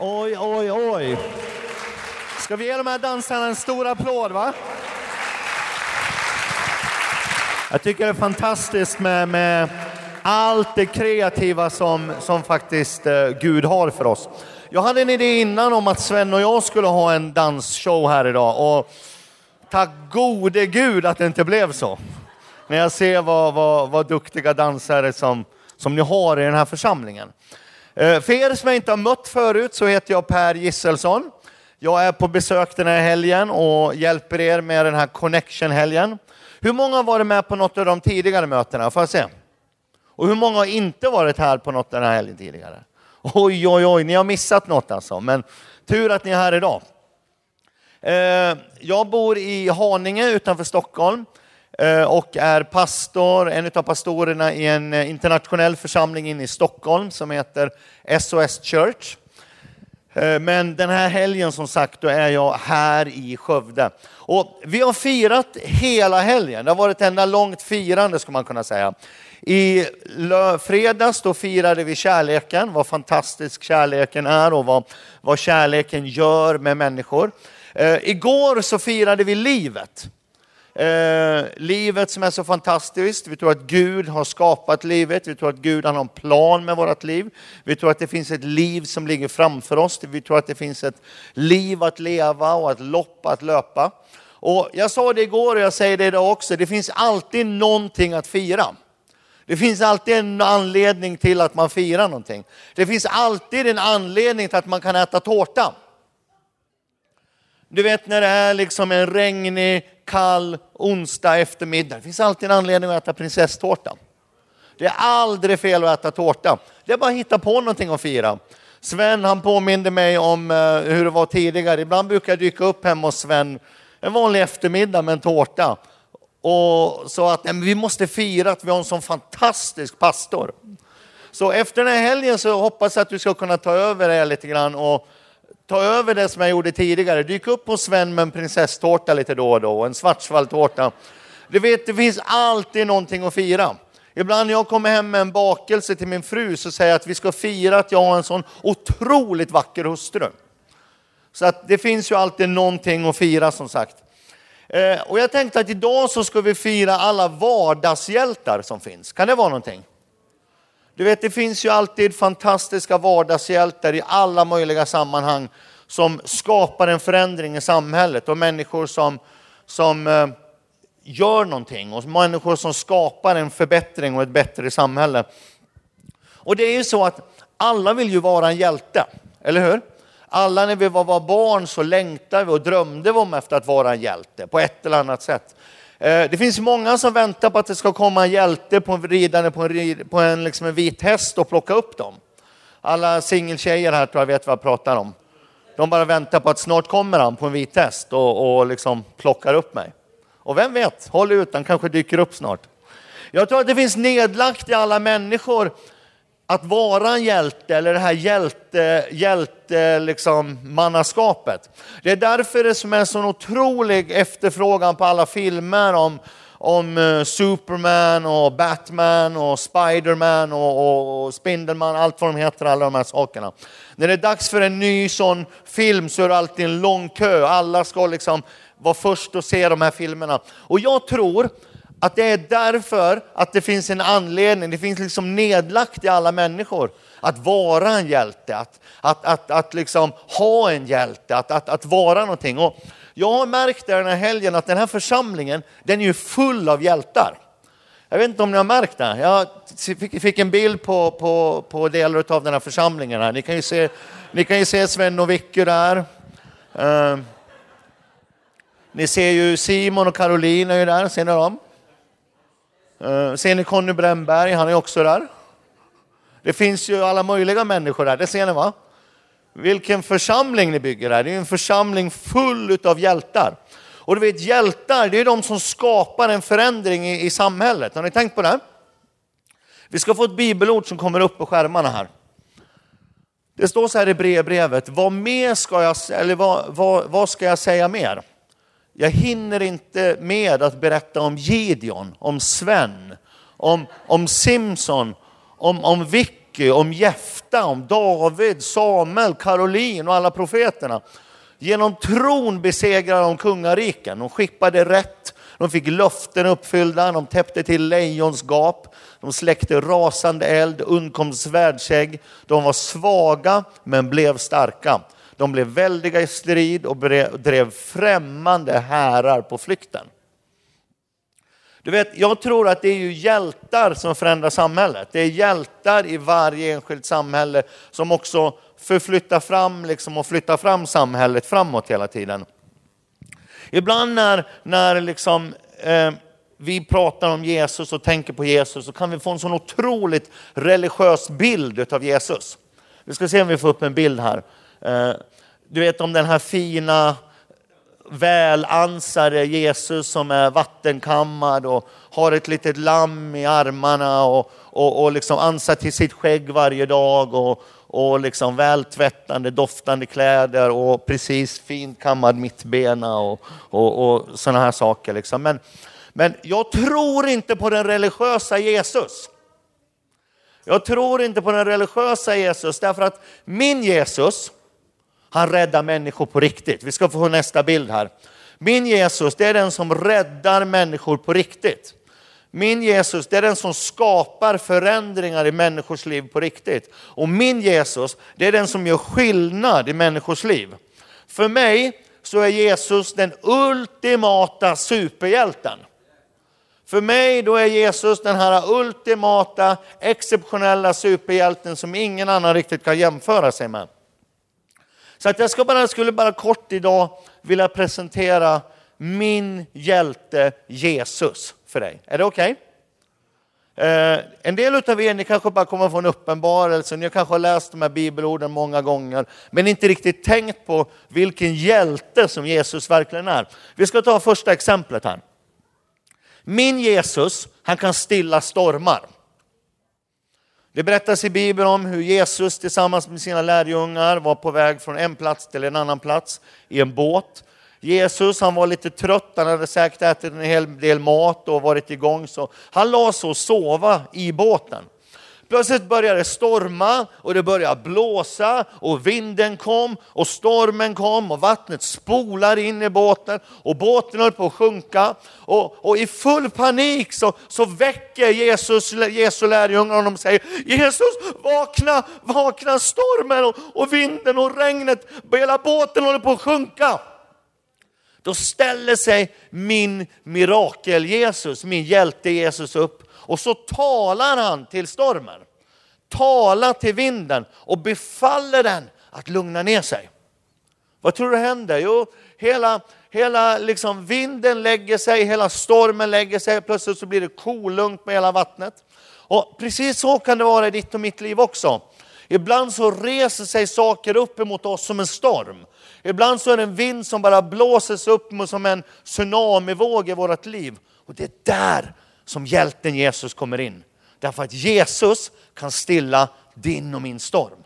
Oj, oj, oj. Ska vi ge de här dansarna en stor applåd? va? Jag tycker det är fantastiskt med, med allt det kreativa som, som faktiskt eh, Gud har för oss. Jag hade en idé innan om att Sven och jag skulle ha en dansshow här idag och tack gode Gud att det inte blev så. När jag ser vad, vad, vad duktiga dansare som, som ni har i den här församlingen. Eh, för er som jag inte har mött förut så heter jag Per Gisselsson. Jag är på besök den här helgen och hjälper er med den här Connection-helgen. Hur många har varit med på något av de tidigare mötena? Får jag se? Och hur många har inte varit här på något den här helgen tidigare? Oj, oj, oj, ni har missat något alltså. Men tur att ni är här idag. Eh, jag bor i Haninge utanför Stockholm Eh, och är pastor, en av pastorerna i en eh, internationell församling inne i Stockholm som heter SOS Church. Eh, men den här helgen som sagt, då är jag här i Skövde. Och vi har firat hela helgen. Det har varit ett enda långt firande skulle man kunna säga. I fredags då firade vi kärleken, vad fantastisk kärleken är och vad, vad kärleken gör med människor. Igår så firade vi livet. Eh, livet som är så fantastiskt. Vi tror att Gud har skapat livet. Vi tror att Gud har en plan med vårt liv. Vi tror att det finns ett liv som ligger framför oss. Vi tror att det finns ett liv att leva och ett lopp att löpa. Och jag sa det igår och jag säger det idag också. Det finns alltid någonting att fira. Det finns alltid en anledning till att man firar någonting. Det finns alltid en anledning till att man kan äta tårta. Du vet när det är liksom en regnig, kall onsdag eftermiddag. Det finns alltid en anledning att äta prinsesstårta. Det är aldrig fel att äta tårta. Det är bara att hitta på någonting att fira. Sven han påminde mig om eh, hur det var tidigare. Ibland brukar jag dyka upp hemma hos Sven en vanlig eftermiddag med en tårta. Och så att nej, vi måste fira att vi har en sån fantastisk pastor. Så efter den här helgen så hoppas jag att du ska kunna ta över det lite grann och ta över det som jag gjorde tidigare. Dyk upp hos Sven med en prinsesstårta lite då och då, och en svartsvalltårta. Du vet, det finns alltid någonting att fira. Ibland när jag kommer hem med en bakelse till min fru så säger jag att vi ska fira att jag har en sån otroligt vacker hustru. Så att det finns ju alltid någonting att fira som sagt. Eh, och jag tänkte att idag så ska vi fira alla vardagshjältar som finns. Kan det vara någonting? Du vet, det finns ju alltid fantastiska vardagshjältar i alla möjliga sammanhang som skapar en förändring i samhället och människor som, som eh, gör någonting och människor som skapar en förbättring och ett bättre samhälle. Och det är ju så att alla vill ju vara en hjälte, eller hur? Alla när vi var barn så längtade vi och drömde vi om efter att vara en hjälte på ett eller annat sätt. Eh, det finns många som väntar på att det ska komma en hjälte på en ridande på en, på en, liksom en vit häst och plocka upp dem. Alla singeltjejer här tror jag vet vad jag pratar om. De bara väntar på att snart kommer han på en vit häst och, och liksom plockar upp mig. Och vem vet, håll ut, han kanske dyker upp snart. Jag tror att det finns nedlagt i alla människor att vara en hjälte eller det här hjälte, hjälte liksom, mannaskapet. Det är därför det som är så otrolig efterfrågan på alla filmer om, om eh, Superman och Batman och Spiderman och, och, och Spindelman, allt vad de heter, alla de här sakerna. När det är dags för en ny sån film så är det alltid en lång kö. Alla ska liksom vara först och se de här filmerna. Och jag tror att det är därför att det finns en anledning, det finns liksom nedlagt i alla människor att vara en hjälte, att, att, att, att liksom ha en hjälte, att, att, att vara någonting. Och jag har märkt den här helgen att den här församlingen, den är ju full av hjältar. Jag vet inte om ni har märkt det? Jag fick en bild på, på, på delar av den här församlingen här. Ni kan ju se, ni kan ju se Sven och Vicky där. Eh. ni ser ju Simon och Caroline är ju där, ser ni dem? Eh, ser ni Conny Brännberg, han är också där. Det finns ju alla möjliga människor där, det ser ni va? Vilken församling ni bygger här, det är en församling full av hjältar. Och du vet hjältar, det är de som skapar en förändring i, i samhället. Har ni tänkt på det? Vi ska få ett bibelord som kommer upp på skärmarna här. Det står så här i brevbrevet, vad mer ska jag, eller vad, vad, vad ska jag säga mer? Jag hinner inte med att berätta om Gideon, om Sven, om, om Simson, om, om Vicky om Jefta, om David, Samuel, Caroline och alla profeterna. Genom tron besegrade de kungariken. De skippade rätt, de fick löften uppfyllda, de täppte till lejons gap, de släckte rasande eld, undkom svärdsägg. De var svaga men blev starka. De blev väldiga i strid och drev främmande härar på flykten. Du vet, jag tror att det är ju hjältar som förändrar samhället. Det är hjältar i varje enskilt samhälle som också förflyttar fram liksom, och flyttar fram samhället framåt hela tiden. Ibland när, när liksom, eh, vi pratar om Jesus och tänker på Jesus så kan vi få en sån otroligt religiös bild av Jesus. Vi ska se om vi får upp en bild här. Eh, du vet om den här fina välansade Jesus som är vattenkammad och har ett litet lamm i armarna och, och, och liksom ansar till sitt skägg varje dag och, och liksom vältvättande, doftande kläder och precis fint kammad mittbena och, och, och sådana här saker. Liksom. Men, men jag tror inte på den religiösa Jesus. Jag tror inte på den religiösa Jesus därför att min Jesus, han räddar människor på riktigt. Vi ska få nästa bild här. Min Jesus, det är den som räddar människor på riktigt. Min Jesus, det är den som skapar förändringar i människors liv på riktigt. Och min Jesus, det är den som gör skillnad i människors liv. För mig så är Jesus den ultimata superhjälten. För mig då är Jesus den här ultimata, exceptionella superhjälten som ingen annan riktigt kan jämföra sig med. Så att jag ska bara, skulle bara kort idag vilja presentera min hjälte Jesus för dig. Är det okej? Okay? Eh, en del av er ni kanske bara kommer få en uppenbarelse, ni kanske har läst de här bibelorden många gånger, men inte riktigt tänkt på vilken hjälte som Jesus verkligen är. Vi ska ta första exemplet här. Min Jesus, han kan stilla stormar. Det berättas i Bibeln om hur Jesus tillsammans med sina lärjungar var på väg från en plats till en annan plats i en båt. Jesus han var lite trött, han hade säkert ätit en hel del mat och varit igång. Så han la sig och sova i båten. Plötsligt började det storma och det började blåsa och vinden kom och stormen kom och vattnet spolar in i båten och båten höll på att sjunka. Och, och i full panik så, så väcker Jesus Jesu lärjungar honom och säger Jesus vakna, vakna stormen och, och vinden och regnet, hela båten håller på att sjunka. Då ställer sig min mirakel Jesus, min hjälte Jesus upp och så talar han till stormen. Talar till vinden och befaller den att lugna ner sig. Vad tror du händer? Jo, hela, hela liksom vinden lägger sig, hela stormen lägger sig, plötsligt så blir det kolugnt med hela vattnet. Och precis så kan det vara i ditt och mitt liv också. Ibland så reser sig saker upp emot oss som en storm. Ibland så är det en vind som bara blåses upp som en tsunamivåg i vårt liv. Och det är där som hjälten Jesus kommer in. Därför att Jesus kan stilla din och min storm.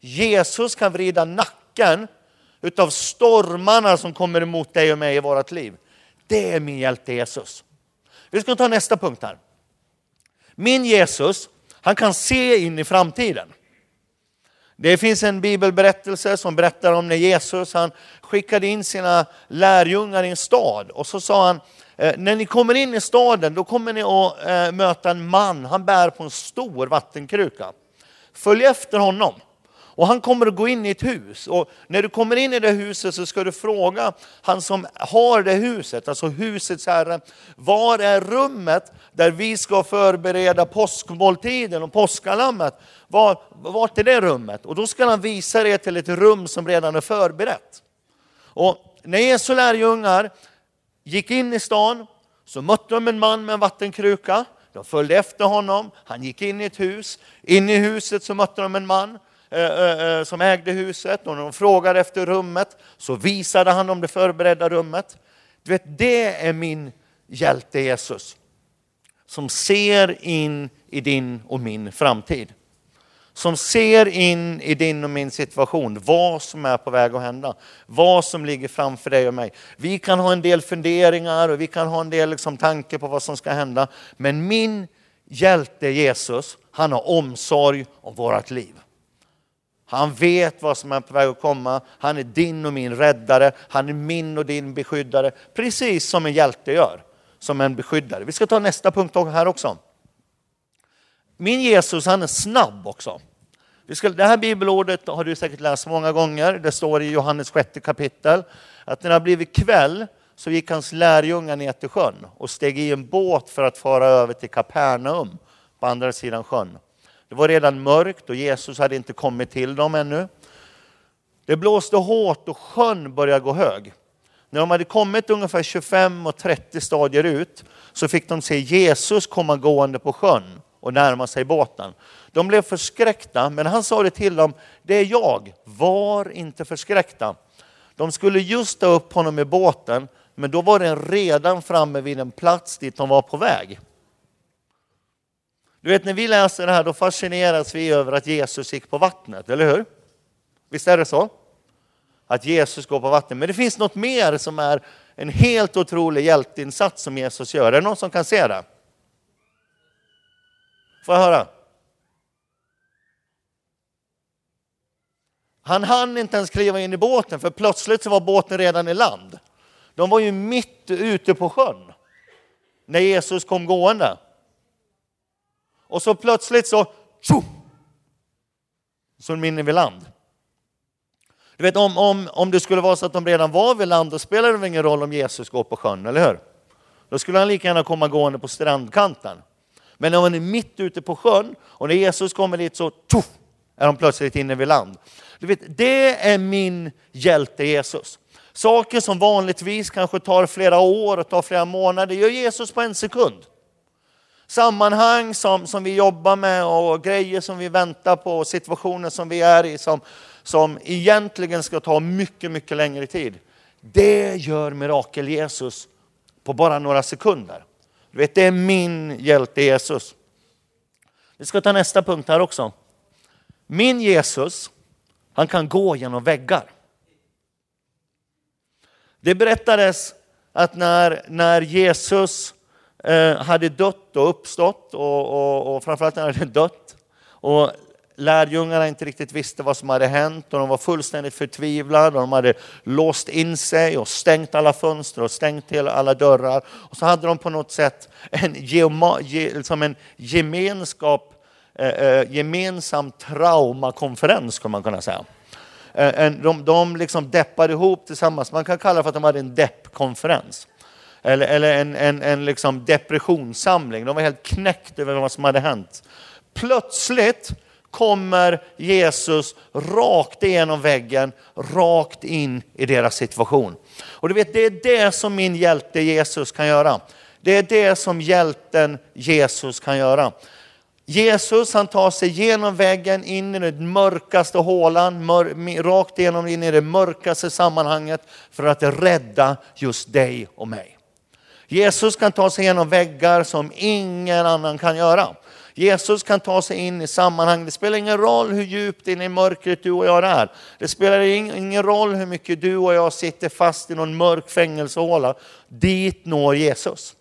Jesus kan vrida nacken utav stormarna som kommer emot dig och mig i vårt liv. Det är min hjälte Jesus. Vi ska ta nästa punkt här. Min Jesus, han kan se in i framtiden. Det finns en bibelberättelse som berättar om när Jesus han skickade in sina lärjungar i en stad och så sa han, eh, när ni kommer in i staden då kommer ni att eh, möta en man, han bär på en stor vattenkruka. Följ efter honom. Och han kommer att gå in i ett hus och när du kommer in i det huset så ska du fråga han som har det huset, alltså husets herre, var är rummet där vi ska förbereda påskmåltiden och påskalammet? Var, vart är det rummet? Och då ska han visa dig till ett rum som redan är förberett. Och när Jesu lärjungar gick in i stan så mötte de en man med en vattenkruka. De följde efter honom, han gick in i ett hus. In i huset så mötte de en man Eh, eh, eh, som ägde huset och när de frågade efter rummet så visade han dem det förberedda rummet. Du vet, det är min hjälte Jesus som ser in i din och min framtid. Som ser in i din och min situation, vad som är på väg att hända, vad som ligger framför dig och mig. Vi kan ha en del funderingar och vi kan ha en del liksom tankar på vad som ska hända, men min hjälte Jesus Han har omsorg om vårt liv. Han vet vad som är på väg att komma. Han är din och min räddare. Han är min och din beskyddare. Precis som en hjälte gör, som en beskyddare. Vi ska ta nästa punkt här också. Min Jesus, han är snabb också. Vi ska, det här bibelordet har du säkert läst många gånger. Det står i Johannes sjätte kapitel. Att när det har blivit kväll så gick hans lärjungar ner till sjön och steg i en båt för att fara över till Kapernaum på andra sidan sjön. Det var redan mörkt och Jesus hade inte kommit till dem ännu. Det blåste hårt och sjön började gå hög. När de hade kommit ungefär 25 och 30 stadier ut så fick de se Jesus komma gående på sjön och närma sig båten. De blev förskräckta, men han sa det till dem, det är jag, var inte förskräckta. De skulle just ta upp honom i båten, men då var den redan framme vid en plats dit de var på väg. Du vet när vi läser det här då fascineras vi över att Jesus gick på vattnet, eller hur? Visst är det så? Att Jesus går på vattnet. Men det finns något mer som är en helt otrolig hjälteinsats som Jesus gör. Är det någon som kan se det? Får jag höra? Han hann inte ens kliva in i båten för plötsligt så var båten redan i land. De var ju mitt ute på sjön när Jesus kom gående. Och så plötsligt så, tjo, så är de inne vid land. Du vet om, om, om det skulle vara så att de redan var vid land, då spelar det ingen roll om Jesus går på sjön, eller hur? Då skulle han lika gärna komma gående på strandkanten. Men när man är mitt ute på sjön och när Jesus kommer dit så tuff, är de plötsligt inne vid land. Du vet, det är min hjälte Jesus. Saker som vanligtvis kanske tar flera år och tar flera månader, gör Jesus på en sekund sammanhang som, som vi jobbar med och grejer som vi väntar på och situationer som vi är i som, som egentligen ska ta mycket, mycket längre tid. Det gör mirakel Jesus på bara några sekunder. Du vet, det är min hjälte Jesus. Vi ska ta nästa punkt här också. Min Jesus, han kan gå genom väggar. Det berättades att när, när Jesus Eh, hade dött och uppstått och, och, och framförallt när han hade dött. Och lärjungarna inte riktigt visste vad som hade hänt och de var fullständigt förtvivlade. Och de hade låst in sig och stängt alla fönster och stängt alla dörrar. Och så hade de på något sätt en, geoma, liksom en gemenskap, eh, eh, gemensam traumakonferens kan man kunna säga. Eh, de, de liksom deppade ihop tillsammans, man kan kalla det för att de hade en deppkonferens eller, eller en, en, en liksom depressionssamling. De var helt knäckt över vad som hade hänt. Plötsligt kommer Jesus rakt igenom väggen, rakt in i deras situation. Och du vet, det är det som min hjälte Jesus kan göra. Det är det som hjälten Jesus kan göra. Jesus han tar sig genom väggen in i den mörkaste hålan, mör, rakt igenom in i det mörkaste sammanhanget för att rädda just dig och mig. Jesus kan ta sig igenom väggar som ingen annan kan göra. Jesus kan ta sig in i sammanhang. Det spelar ingen roll hur djupt in i mörkret du och jag är. Det spelar ingen roll hur mycket du och jag sitter fast i någon mörk fängelsehåla. Dit når Jesus.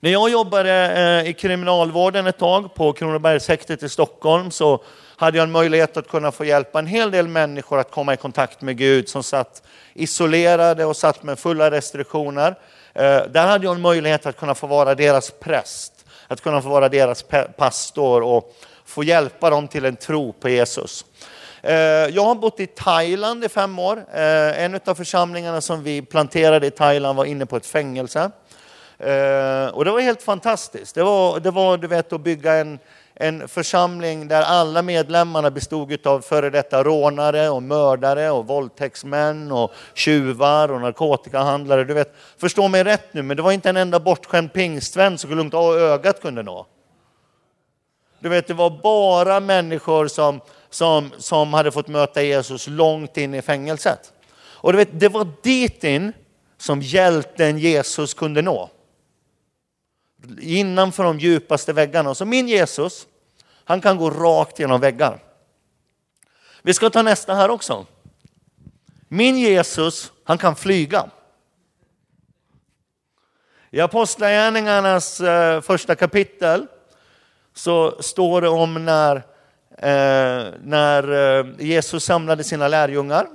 När jag jobbade eh, i kriminalvården ett tag på Kronobergshäktet i Stockholm så hade jag en möjlighet att kunna få hjälpa en hel del människor att komma i kontakt med Gud som satt isolerade och satt med fulla restriktioner. Eh, där hade jag en möjlighet att kunna få vara deras präst, att kunna få vara deras pastor och få hjälpa dem till en tro på Jesus. Eh, jag har bott i Thailand i fem år. Eh, en av församlingarna som vi planterade i Thailand var inne på ett fängelse. Och det var helt fantastiskt. Det var, det var du vet, att bygga en, en församling där alla medlemmarna bestod av före detta rånare och mördare och våldtäktsmän och tjuvar och narkotikahandlare. Du vet, förstå mig rätt nu, men det var inte en enda bortskämd pingstvän som lugnt av ögat kunde nå. Du vet, det var bara människor som, som, som hade fått möta Jesus långt in i fängelset. Och du vet, det var dit in som hjälten Jesus kunde nå innanför de djupaste väggarna. Så min Jesus, han kan gå rakt genom väggar. Vi ska ta nästa här också. Min Jesus, han kan flyga. I Apostlagärningarnas eh, första kapitel så står det om när, eh, när eh, Jesus samlade sina lärjungar.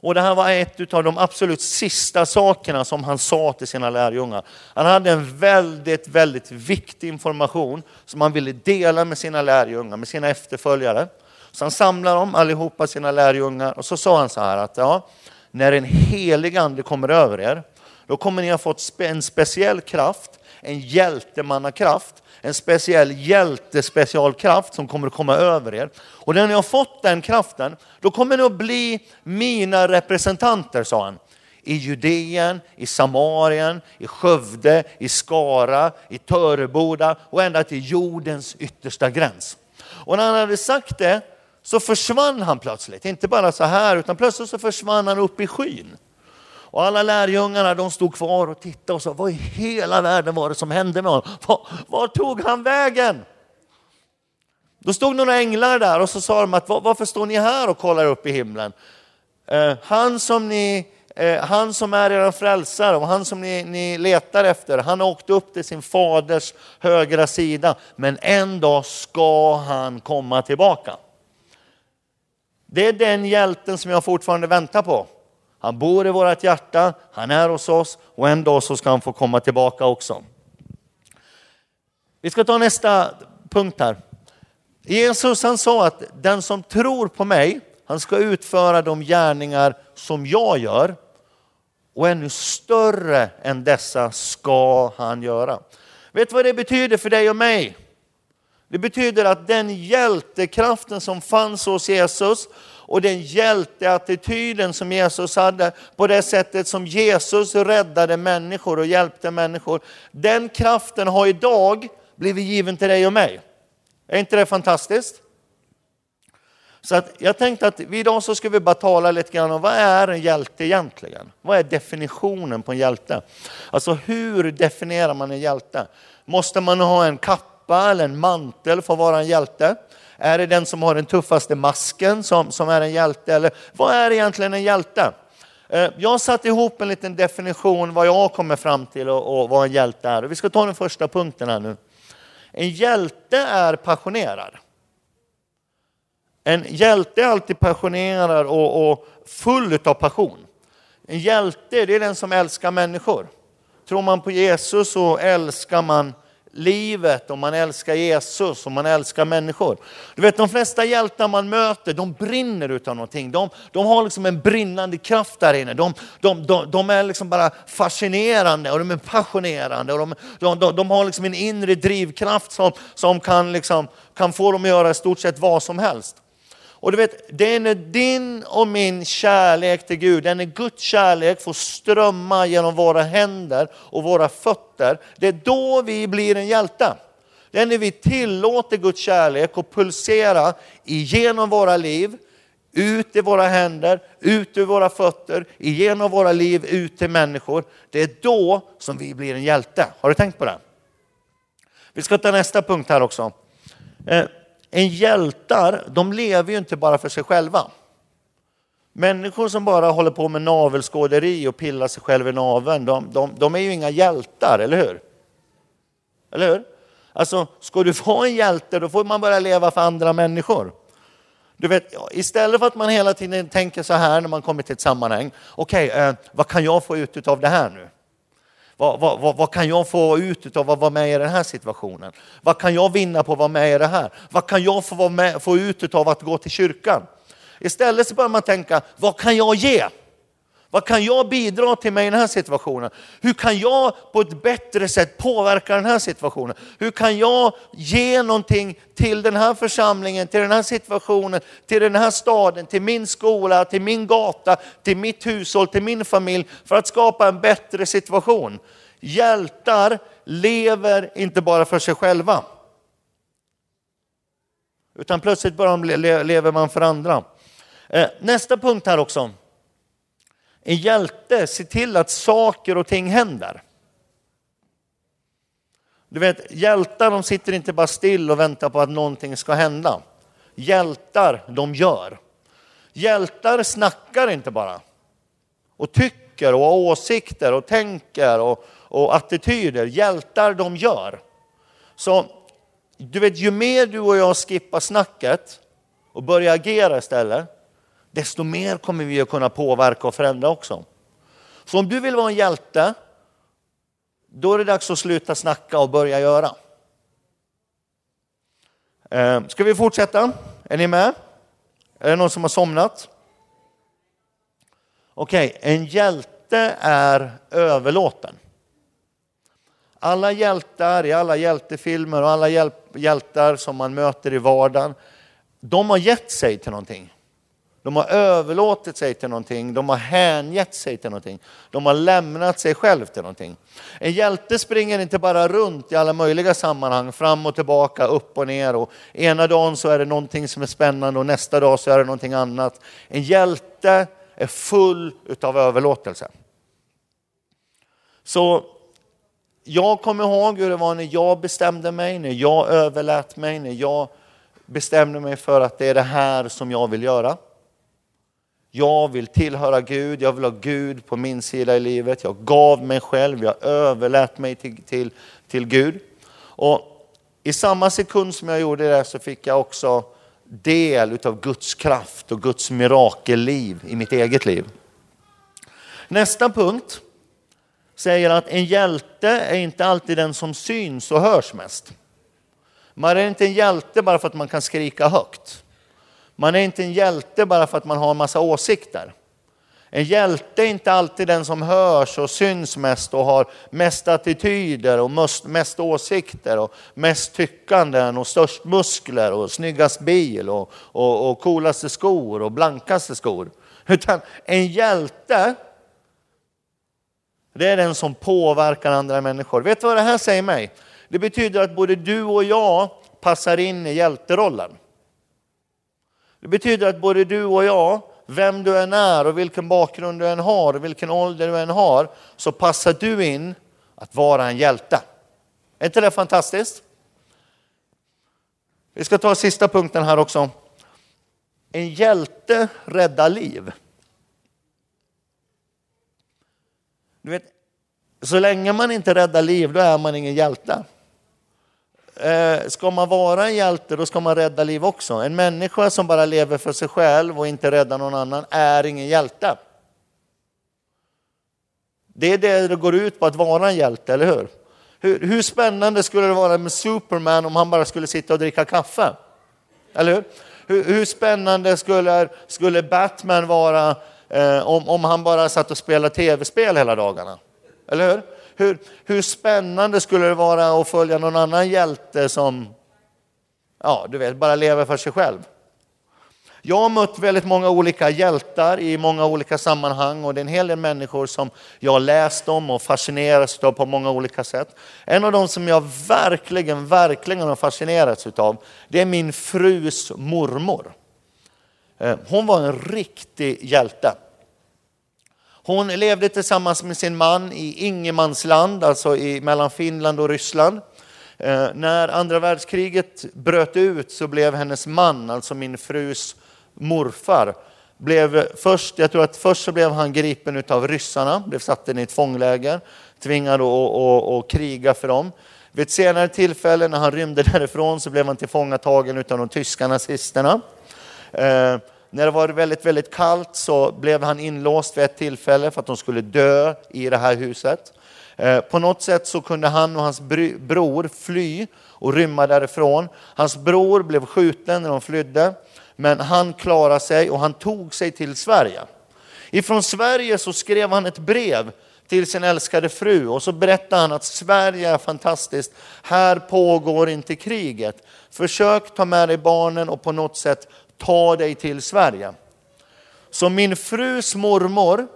Och det här var ett av de absolut sista sakerna som han sa till sina lärjungar. Han hade en väldigt, väldigt viktig information som han ville dela med sina lärjungar, med sina efterföljare. Så han samlar dem allihopa, sina lärjungar, och så sa han så här att ja, när en helig ande kommer över er, då kommer ni ha fått en speciell kraft, en hjältemannakraft, en speciell hjältespecialkraft som kommer att komma över er. Och när ni har fått den kraften, då kommer ni att bli mina representanter, sa han. I Judeen, i Samarien, i Skövde, i Skara, i Töreboda och ända till jordens yttersta gräns. Och när han hade sagt det så försvann han plötsligt, inte bara så här, utan plötsligt så försvann han upp i skyn. Och alla lärjungarna de stod kvar och tittade och sa, vad i hela världen var det som hände med honom? Var, var tog han vägen? Då stod några änglar där och så sa de att varför står ni här och kollar upp i himlen? Eh, han, som ni, eh, han som är er frälsare och han som ni, ni letar efter, han har åkt upp till sin faders högra sida. Men en dag ska han komma tillbaka. Det är den hjälten som jag fortfarande väntar på. Han bor i vårt hjärta, han är hos oss och en dag så ska han få komma tillbaka också. Vi ska ta nästa punkt här. Jesus han sa att den som tror på mig, han ska utföra de gärningar som jag gör och ännu större än dessa ska han göra. Vet du vad det betyder för dig och mig? Det betyder att den hjältekraften som fanns hos Jesus och den hjälteattityden som Jesus hade, på det sättet som Jesus räddade människor och hjälpte människor. Den kraften har idag blivit given till dig och mig. Är inte det fantastiskt? Så att jag tänkte att idag så ska vi bara tala lite grann om vad är en hjälte egentligen? Vad är definitionen på en hjälte? Alltså hur definierar man en hjälte? Måste man ha en kappa eller en mantel för att vara en hjälte? Är det den som har den tuffaste masken som, som är en hjälte? Eller vad är egentligen en hjälte? Eh, jag har satt ihop en liten definition vad jag kommer fram till och, och vad en hjälte är. Vi ska ta den första punkten här nu. En hjälte är passionerad. En hjälte är alltid passionerad och, och full av passion. En hjälte det är den som älskar människor. Tror man på Jesus så älskar man livet, om man älskar Jesus, och man älskar människor. Du vet de flesta hjältar man möter, de brinner utav någonting. De, de har liksom en brinnande kraft där inne. De, de, de, de är liksom bara fascinerande och de är passionerande. Och de, de, de har liksom en inre drivkraft som, som kan, liksom, kan få dem att göra i stort sett vad som helst. Och du vet, det är när din och min kärlek till Gud, det är när Guds kärlek får strömma genom våra händer och våra fötter, det är då vi blir en hjälte. Det är när vi tillåter Guds kärlek att pulsera igenom våra liv, ut i våra händer, ut ur våra fötter, igenom våra liv, ut till människor. Det är då som vi blir en hjälte. Har du tänkt på det? Vi ska ta nästa punkt här också. Eh, en hjältar, de lever ju inte bara för sig själva. Människor som bara håller på med navelskåderi och pillar sig själv i naveln, de, de, de är ju inga hjältar, eller hur? Eller hur? Alltså, ska du vara en hjälte, då får man börja leva för andra människor. Du vet, istället för att man hela tiden tänker så här när man kommer till ett sammanhang, okej, okay, eh, vad kan jag få ut av det här nu? Vad, vad, vad, vad, kan jag få ut av att vara med i den här situationen? Vad kan jag vinna på att vara med i det här? Vad kan jag få, vara med, få ut av att gå till kyrkan? Istället så börjar man tänka, vad kan jag ge? Vad kan jag bidra till mig i den här situationen? Hur kan jag på ett bättre sätt påverka den här situationen? Hur kan jag ge någonting till den här församlingen, till den här situationen, till den här staden, till min skola, till min gata, till mitt hushåll, till min familj för att skapa en bättre situation? Hjältar lever inte bara för sig själva. Utan plötsligt börjar lever man för andra. Eh, nästa punkt här också. En hjälte ser till att saker och ting händer. Du vet, hjältar de sitter inte bara still och väntar på att någonting ska hända. Hjältar, de gör. Hjältar snackar inte bara. Och tycker och har åsikter och tänker och, och attityder. Hjältar, de gör. Så du vet, ju mer du och jag skippar snacket och börjar agera istället, desto mer kommer vi att kunna påverka och förändra också. Så om du vill vara en hjälte, då är det dags att sluta snacka och börja göra. Eh, ska vi fortsätta? Är ni med? Är det någon som har somnat? Okej, okay. en hjälte är överlåten. Alla hjältar i alla hjältefilmer och alla hjältar som man möter i vardagen, de har gett sig till någonting. De har överlåtit sig till någonting, de har hängett sig till någonting. De har lämnat sig själv till någonting. En hjälte springer inte bara runt i alla möjliga sammanhang, fram och tillbaka, upp och ner. Och ena dagen så är det någonting som är spännande och nästa dag så är det någonting annat. En hjälte är full utav överlåtelse. Så jag kommer ihåg hur det var när jag bestämde mig, när jag överlät mig, när jag bestämde mig för att det är det här som jag vill göra. Jag vill tillhöra Gud, jag vill ha Gud på min sida i livet. Jag gav mig själv, jag överlät mig till, till, till Gud. Och I samma sekund som jag gjorde det så fick jag också del av Guds kraft och Guds mirakelliv i mitt eget liv. Nästa punkt säger att en hjälte är inte alltid den som syns och hörs mest. Man är inte en hjälte bara för att man kan skrika högt. Man är inte en hjälte bara för att man har en massa åsikter. En hjälte är inte alltid den som hörs och syns mest och har mest attityder och mest, mest åsikter och mest tyckanden och störst muskler och snyggast bil och, och, och coolaste skor och blankaste skor. Utan en hjälte, det är den som påverkar andra människor. Vet du vad det här säger mig? Det betyder att både du och jag passar in i hjälterollen. Det betyder att både du och jag, vem du än är och vilken bakgrund du än har och vilken ålder du än har, så passar du in att vara en hjälte. Är inte det fantastiskt? Vi ska ta sista punkten här också. En hjälte räddar liv. Du vet, så länge man inte räddar liv, då är man ingen hjälte. Eh, ska man vara en hjälte, då ska man rädda liv också. En människa som bara lever för sig själv och inte räddar någon annan är ingen hjälte. Det är det det går ut på att vara en hjälte, eller hur? Hur, hur spännande skulle det vara med Superman om han bara skulle sitta och dricka kaffe? Eller hur? Hur, hur spännande skulle, skulle Batman vara eh, om, om han bara satt och spelade tv-spel hela dagarna? Eller hur? Hur, hur spännande skulle det vara att följa någon annan hjälte som, ja, du vet, bara lever för sig själv? Jag har mött väldigt många olika hjältar i många olika sammanhang och det är en hel del människor som jag har läst om och fascinerats av på många olika sätt. En av dem som jag verkligen, verkligen har fascinerats av, det är min frus mormor. Eh, hon var en riktig hjälte. Hon levde tillsammans med sin man i ingenmansland, alltså i, mellan Finland och Ryssland. Eh, när andra världskriget bröt ut så blev hennes man, alltså min frus morfar, blev först, jag tror att först så blev han gripen av ryssarna, blev satt i ett fångläger, tvingad att, att kriga för dem. Vid ett senare tillfälle när han rymde därifrån så blev han tillfångatagen av de tyska nazisterna. Eh, när det var väldigt, väldigt kallt så blev han inlåst vid ett tillfälle för att de skulle dö i det här huset. Eh, på något sätt så kunde han och hans bror fly och rymma därifrån. Hans bror blev skjuten när de flydde, men han klarade sig och han tog sig till Sverige. Ifrån Sverige så skrev han ett brev till sin älskade fru och så berättade han att Sverige är fantastiskt, här pågår inte kriget. Försök ta med dig barnen och på något sätt ta dig till Sverige. Så min frus mormor,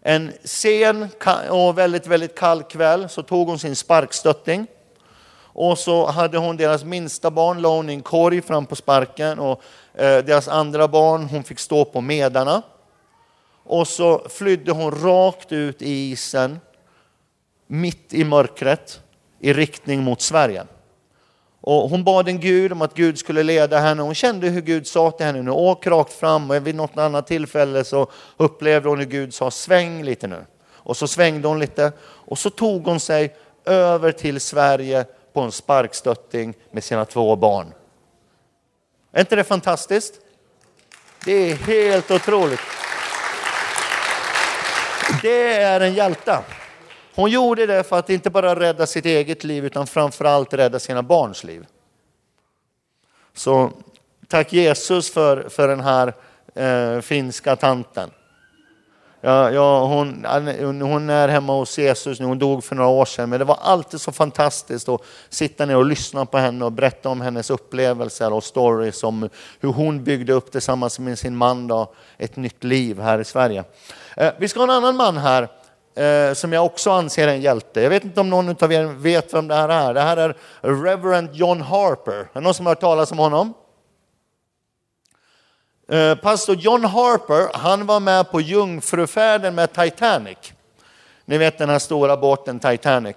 en sen och väldigt, väldigt kall kväll så tog hon sin sparkstötting och så hade hon deras minsta barn, la hon i en korg fram på sparken och eh, deras andra barn, hon fick stå på medarna. Och så flydde hon rakt ut i isen, mitt i mörkret, i riktning mot Sverige. Och hon bad en Gud om att Gud skulle leda henne. Hon kände hur Gud sa till henne, nu åk rakt fram. Och vid något annat tillfälle så upplevde hon hur Gud sa, sväng lite nu. Och så svängde hon lite och så tog hon sig över till Sverige på en sparkstötting med sina två barn. Är inte det fantastiskt? Det är helt otroligt. Det är en hjälte. Hon gjorde det för att inte bara rädda sitt eget liv utan framförallt rädda sina barns liv. Så tack Jesus för, för den här eh, finska tanten. Ja, ja, hon, hon är hemma hos Jesus nu, hon dog för några år sedan, men det var alltid så fantastiskt att sitta ner och lyssna på henne och berätta om hennes upplevelser och stories om hur hon byggde upp tillsammans med sin man då, ett nytt liv här i Sverige. Eh, vi ska ha en annan man här eh, som jag också anser är en hjälte. Jag vet inte om någon av er vet vem det här är. Det här är Reverend John Harper. Är det någon som har hört talas om honom? Eh, pastor John Harper, han var med på jungfrufärden med Titanic. Ni vet den här stora båten Titanic.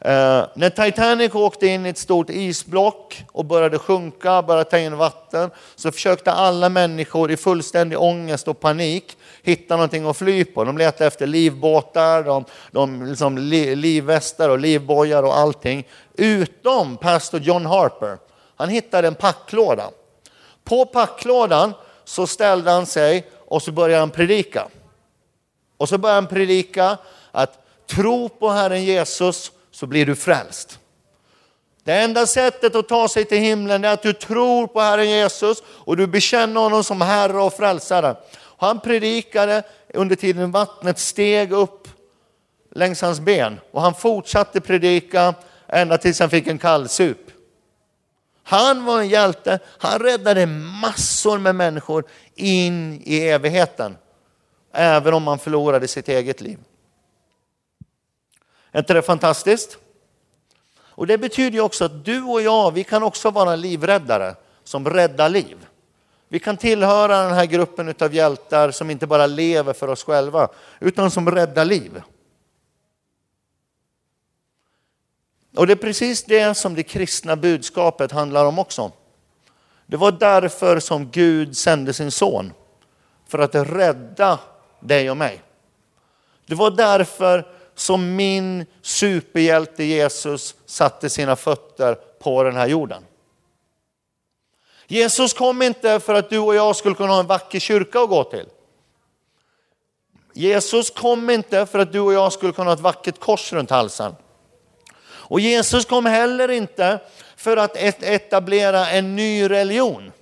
Eh, när Titanic åkte in i ett stort isblock och började sjunka, började ta in vatten, så försökte alla människor i fullständig ångest och panik hitta någonting att fly på. De letade efter livbåtar, de, de liksom li, livvästar och livbojar och allting. Utom pastor John Harper. Han hittade en packlåda. På packlådan så ställde han sig och så började han predika. Och så började han predika att tro på Herren Jesus så blir du frälst. Det enda sättet att ta sig till himlen är att du tror på Herren Jesus och du bekänner honom som Herre och frälsare. Han predikade under tiden vattnet steg upp längs hans ben och han fortsatte predika ända tills han fick en kallsup. Han var en hjälte, han räddade massor med människor in i evigheten. Även om han förlorade sitt eget liv. Är inte det fantastiskt? Och det betyder ju också att du och jag, vi kan också vara livräddare som räddar liv. Vi kan tillhöra den här gruppen av hjältar som inte bara lever för oss själva, utan som räddar liv. Och det är precis det som det kristna budskapet handlar om också. Det var därför som Gud sände sin son, för att rädda dig och mig. Det var därför som min superhjälte Jesus satte sina fötter på den här jorden. Jesus kom inte för att du och jag skulle kunna ha en vacker kyrka att gå till. Jesus kom inte för att du och jag skulle kunna ha ett vackert kors runt halsen. Och Jesus kom heller inte för att etablera en ny religion.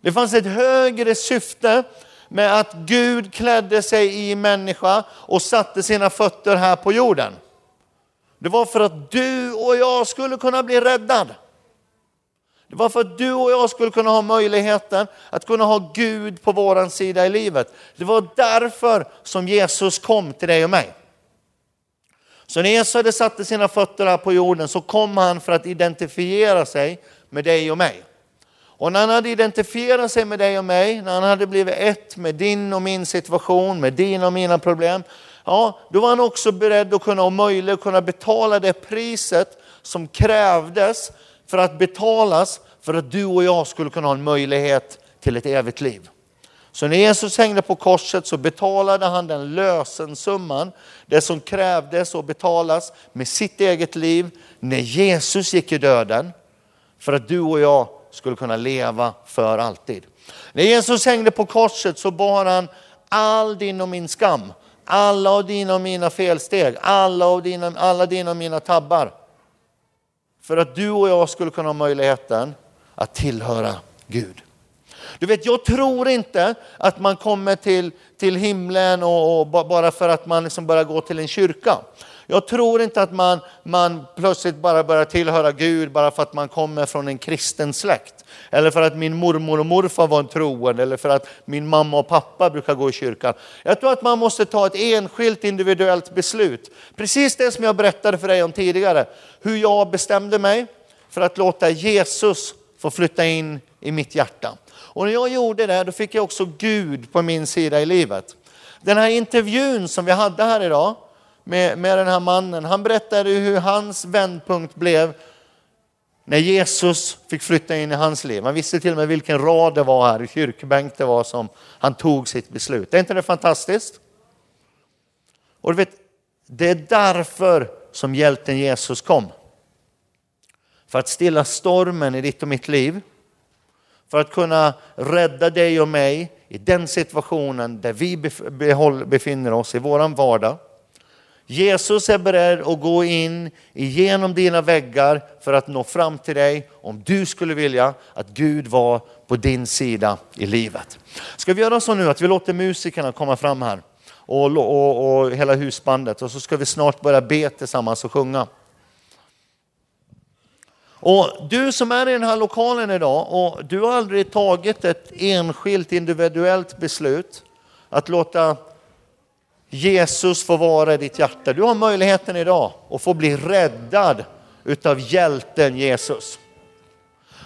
Det fanns ett högre syfte med att Gud klädde sig i människa och satte sina fötter här på jorden. Det var för att du och jag skulle kunna bli räddad. Det var för att du och jag skulle kunna ha möjligheten att kunna ha Gud på vår sida i livet. Det var därför som Jesus kom till dig och mig. Så när Jesus hade satte sina fötter här på jorden så kom han för att identifiera sig med dig och mig. Och när han hade identifierat sig med dig och mig, när han hade blivit ett med din och min situation, med dina och mina problem, ja, då var han också beredd att kunna och möjlig att kunna betala det priset som krävdes för att betalas för att du och jag skulle kunna ha en möjlighet till ett evigt liv. Så när Jesus hängde på korset så betalade han den lösensumman, det som krävdes och betalas med sitt eget liv när Jesus gick i döden för att du och jag skulle kunna leva för alltid. När Jesus hängde på korset så bar han all din och min skam, alla av dina och mina felsteg, alla, av dina, alla dina och mina tabbar. För att du och jag skulle kunna ha möjligheten att tillhöra Gud. Du vet, jag tror inte att man kommer till, till himlen och, och bara för att man liksom börjar gå till en kyrka. Jag tror inte att man, man plötsligt bara börjar tillhöra Gud bara för att man kommer från en kristen släkt. Eller för att min mormor och morfar var en troende, eller för att min mamma och pappa brukar gå i kyrkan. Jag tror att man måste ta ett enskilt individuellt beslut. Precis det som jag berättade för dig om tidigare. Hur jag bestämde mig för att låta Jesus få flytta in i mitt hjärta. Och när jag gjorde det, då fick jag också Gud på min sida i livet. Den här intervjun som vi hade här idag med, med den här mannen, han berättade hur hans vändpunkt blev när Jesus fick flytta in i hans liv. Han visste till och med vilken rad det var här, hur kyrkbänk det var som han tog sitt beslut. Är inte det fantastiskt? Och du vet, det är därför som hjälten Jesus kom. för att stilla stormen i ditt och mitt liv. För att kunna rädda dig och mig i den situationen där vi befinner oss i våran vardag. Jesus är beredd att gå in igenom dina väggar för att nå fram till dig om du skulle vilja att Gud var på din sida i livet. Ska vi göra så nu att vi låter musikerna komma fram här och, och, och hela husbandet och så ska vi snart börja be tillsammans och sjunga. Och du som är i den här lokalen idag och du har aldrig tagit ett enskilt individuellt beslut att låta Jesus får vara i ditt hjärta. Du har möjligheten idag att få bli räddad utav hjälten Jesus.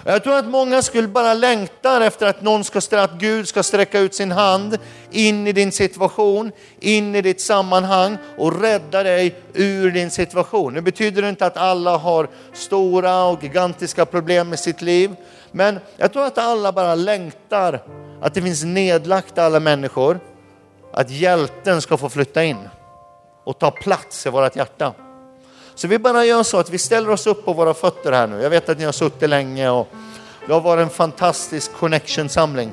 Jag tror att många skulle bara längta efter att någon ska, att Gud ska sträcka ut sin hand in i din situation, in i ditt sammanhang och rädda dig ur din situation. Nu betyder det inte att alla har stora och gigantiska problem med sitt liv, men jag tror att alla bara längtar att det finns nedlagt alla människor, att hjälten ska få flytta in och ta plats i vårt hjärta. Så vi bara gör så att vi ställer oss upp på våra fötter här nu. Jag vet att ni har suttit länge och det har varit en fantastisk connection-samling.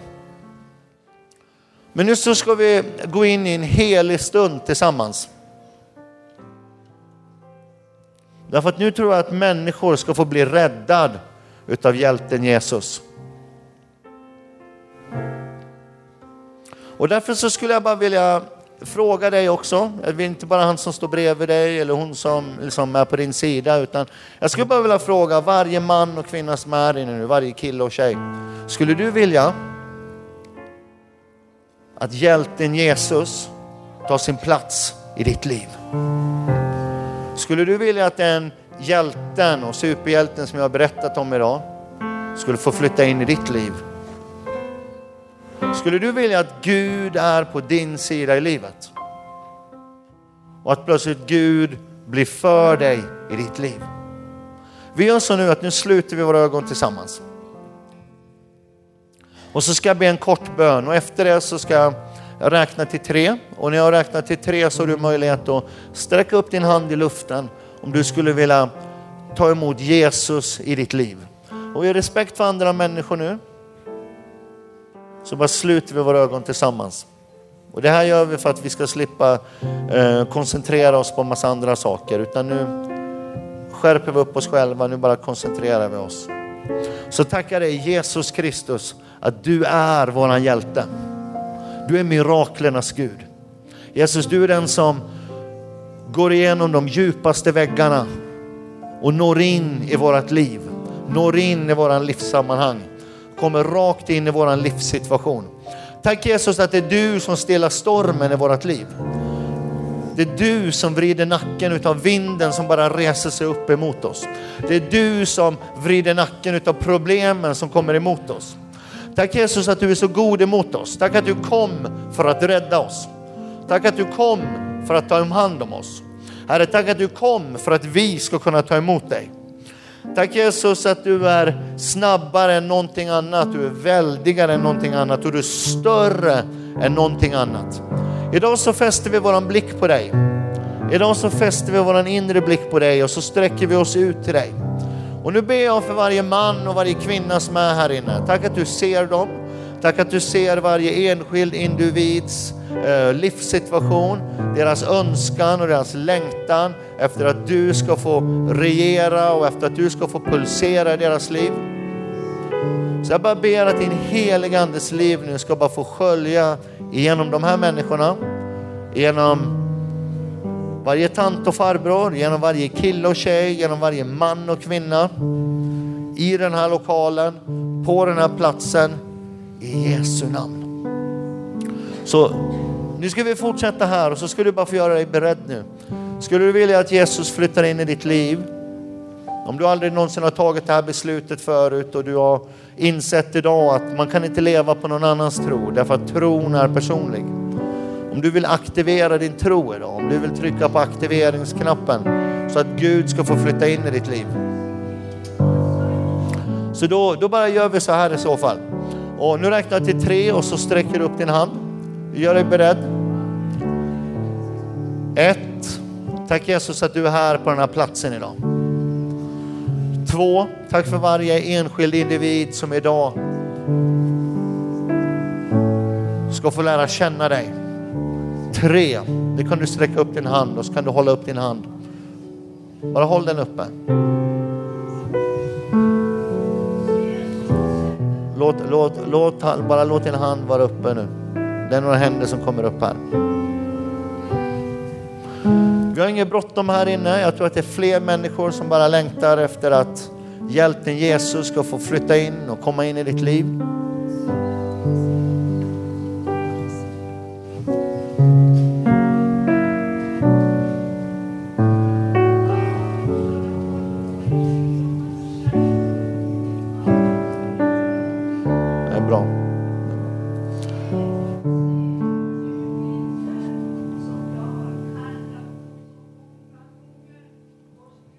Men nu så ska vi gå in i en helig stund tillsammans. Därför att nu tror jag att människor ska få bli räddad utav hjälten Jesus. Och därför så skulle jag bara vilja fråga dig också. Det är inte bara han som står bredvid dig eller hon som liksom är på din sida, utan jag skulle bara vilja fråga varje man och kvinna som är inne nu, varje kille och tjej. Skulle du vilja att hjälten Jesus tar sin plats i ditt liv? Skulle du vilja att den hjälten och superhjälten som jag har berättat om idag skulle få flytta in i ditt liv? Skulle du vilja att Gud är på din sida i livet? Och att plötsligt Gud blir för dig i ditt liv. Vi gör så nu att nu sluter vi våra ögon tillsammans. Och så ska jag be en kort bön och efter det så ska jag räkna till tre. Och när jag räknar till tre så har du möjlighet att sträcka upp din hand i luften om du skulle vilja ta emot Jesus i ditt liv. Och i respekt för andra människor nu så bara sluter vi våra ögon tillsammans. Och det här gör vi för att vi ska slippa eh, koncentrera oss på en massa andra saker. Utan nu skärper vi upp oss själva, nu bara koncentrerar vi oss. Så tackar dig Jesus Kristus att du är våran hjälte. Du är miraklernas Gud. Jesus, du är den som går igenom de djupaste väggarna och når in i vårat liv, når in i våran livssammanhang kommer rakt in i vår livssituation. Tack Jesus att det är du som stillar stormen i vårt liv. Det är du som vrider nacken utav vinden som bara reser sig upp emot oss. Det är du som vrider nacken utav problemen som kommer emot oss. Tack Jesus att du är så god emot oss. Tack att du kom för att rädda oss. Tack att du kom för att ta hand om oss. Herre, tack att du kom för att vi ska kunna ta emot dig. Tack Jesus att du är snabbare än någonting annat, du är väldigare än någonting annat och du är större än någonting annat. Idag så fäster vi våran blick på dig. Idag så fäster vi våran inre blick på dig och så sträcker vi oss ut till dig. Och nu ber jag för varje man och varje kvinna som är här inne. Tack att du ser dem. Tack att du ser varje enskild individs Eh, livssituation, deras önskan och deras längtan efter att du ska få regera och efter att du ska få pulsera i deras liv. Så jag bara ber att din heliga Andes liv nu ska bara få skölja igenom de här människorna, genom varje tant och farbror, genom varje kille och tjej, genom varje man och kvinna i den här lokalen, på den här platsen, i Jesu namn. Så nu ska vi fortsätta här och så ska du bara få göra dig beredd nu. Skulle du vilja att Jesus flyttar in i ditt liv? Om du aldrig någonsin har tagit det här beslutet förut och du har insett idag att man kan inte leva på någon annans tro därför att tron är personlig. Om du vill aktivera din tro idag, om du vill trycka på aktiveringsknappen så att Gud ska få flytta in i ditt liv. Så då, då bara gör vi så här i så fall. Och nu räknar jag till tre och så sträcker du upp din hand. Gör dig beredd. Ett. Tack Jesus att du är här på den här platsen idag. Två, tack för varje enskild individ som idag ska få lära känna dig. Tre, det kan du sträcka upp din hand och så kan du hålla upp din hand. Bara håll den uppe. Låt, låt, låt, bara låt din hand vara uppe nu. Det är några händer som kommer upp här. Vi har inget bråttom här inne. Jag tror att det är fler människor som bara längtar efter att hjälten Jesus ska få flytta in och komma in i ditt liv.